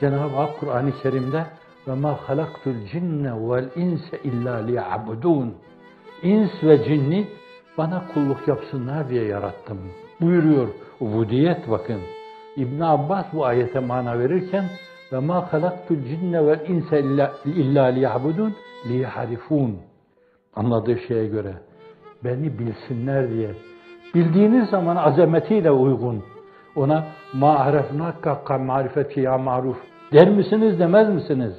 Cenab-ı Hak Kur'an-ı Kerim'de ve ma halaktul cinne vel inse illa liya'budun. İns ve cinni bana kulluk yapsınlar diye yarattım. Buyuruyor ubudiyet bakın. İbn Abbas bu ayete mana verirken ve ma halaktul cinne vel inse illa, liya'budun liyahrifun. Anladığı şeye göre beni bilsinler diye. Bildiğiniz zaman azametiyle uygun. Ona ma arefnaka hakka marifeti ya maruf der misiniz demez misiniz?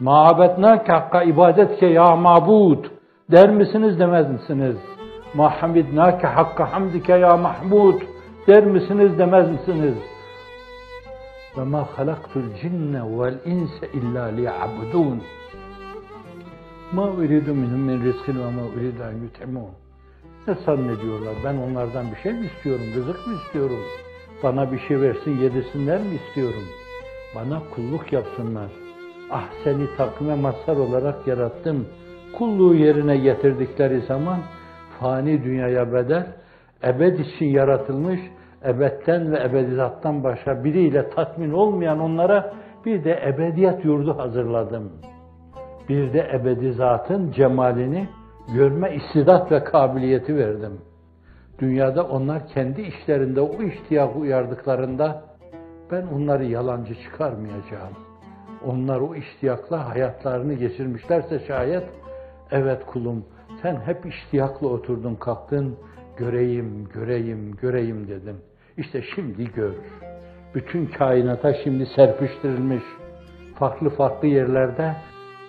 Ma abednaka hakka ibadetke ya mabud der misiniz demez misiniz? Ma hamidnaka hakka hamdike ya mahmud der misiniz demez misiniz? Ve ma halaktul cinne vel inse illa liya'budun. Ma uridu minhum min rizkin ve ma uridu en yut'imun. Ne zannediyorlar? Ben onlardan bir şey mi istiyorum? Rızık mı istiyorum? Bana bir şey versin yedirsinler mi istiyorum? Bana kulluk yapsınlar. Ah seni takvime mazhar olarak yarattım. Kulluğu yerine getirdikleri zaman fani dünyaya bedel, ebed için yaratılmış, ebedten ve ebedizattan başka biriyle tatmin olmayan onlara bir de ebediyet yurdu hazırladım. Bir de ebedizatın cemalini görme istidat ve kabiliyeti verdim. Dünyada onlar kendi işlerinde o ihtiyacı uyardıklarında ben onları yalancı çıkarmayacağım. Onlar o iştiyakla hayatlarını geçirmişlerse şayet evet kulum sen hep iştiyakla oturdun kalktın göreyim göreyim göreyim dedim. İşte şimdi gör. Bütün kainata şimdi serpiştirilmiş farklı farklı yerlerde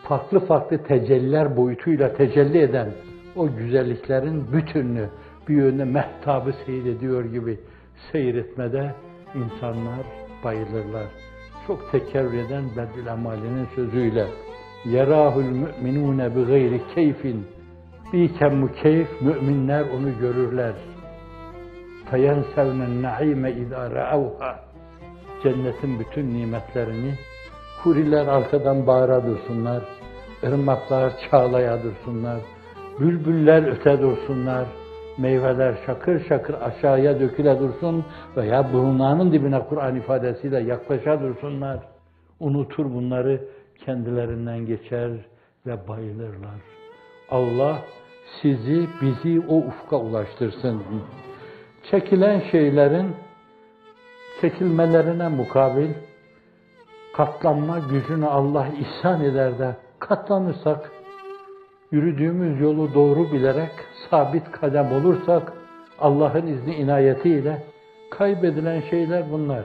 farklı farklı tecelliler boyutuyla tecelli eden o güzelliklerin bütününü bir yönde mehtabı seyrediyor gibi seyretmede insanlar bayılırlar. Çok tekerrür eden Bedül Emali'nin sözüyle yerahul müminune bi gayri keyfin biken mukeyf müminler onu görürler. Feyensevnen naime idâ re'avha cennetin bütün nimetlerini huriler arkadan bağıra dursunlar, ırmaklar çağlaya dursunlar, bülbüller öte dursunlar, meyveler şakır şakır aşağıya döküle dursun veya burunlarının dibine Kur'an ifadesiyle yaklaşa dursunlar. Unutur bunları kendilerinden geçer ve bayılırlar. Allah sizi, bizi o ufka ulaştırsın. Çekilen şeylerin çekilmelerine mukabil katlanma gücünü Allah ihsan eder de katlanırsak, yürüdüğümüz yolu doğru bilerek sabit kadem olursak, Allah'ın izni inayetiyle kaybedilen şeyler bunlar.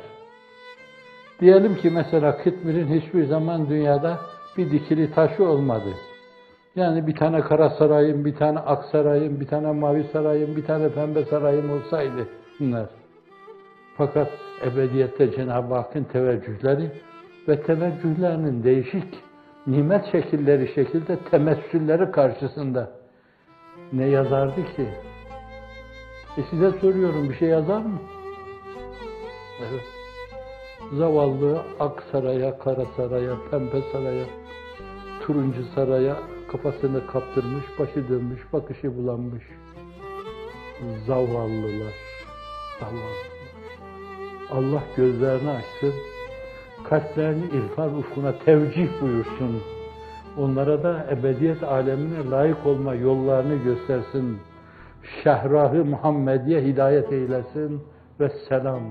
Diyelim ki mesela Kıtmir'in hiçbir zaman dünyada bir dikili taşı olmadı. Yani bir tane kara sarayım, bir tane ak sarayım, bir tane mavi sarayım, bir tane pembe sarayım olsaydı bunlar. Fakat ebediyette Cenab-ı Hakk'ın teveccühleri ve teveccühlerinin değişik nimet şekilleri şekilde temessülleri karşısında ne yazardı ki? E size soruyorum bir şey yazar mı? Evet. Zavallı ak saraya, kara saraya, pembe saraya, turuncu saraya kafasını kaptırmış, başı dönmüş, bakışı bulanmış. Zavallılar, zavallılar. Allah gözlerini açsın, kalplerini irfan ufkuna tevcih buyursun. Onlara da ebediyet alemine layık olma yollarını göstersin. Şehrahı Muhammediye hidayet eylesin ve selam.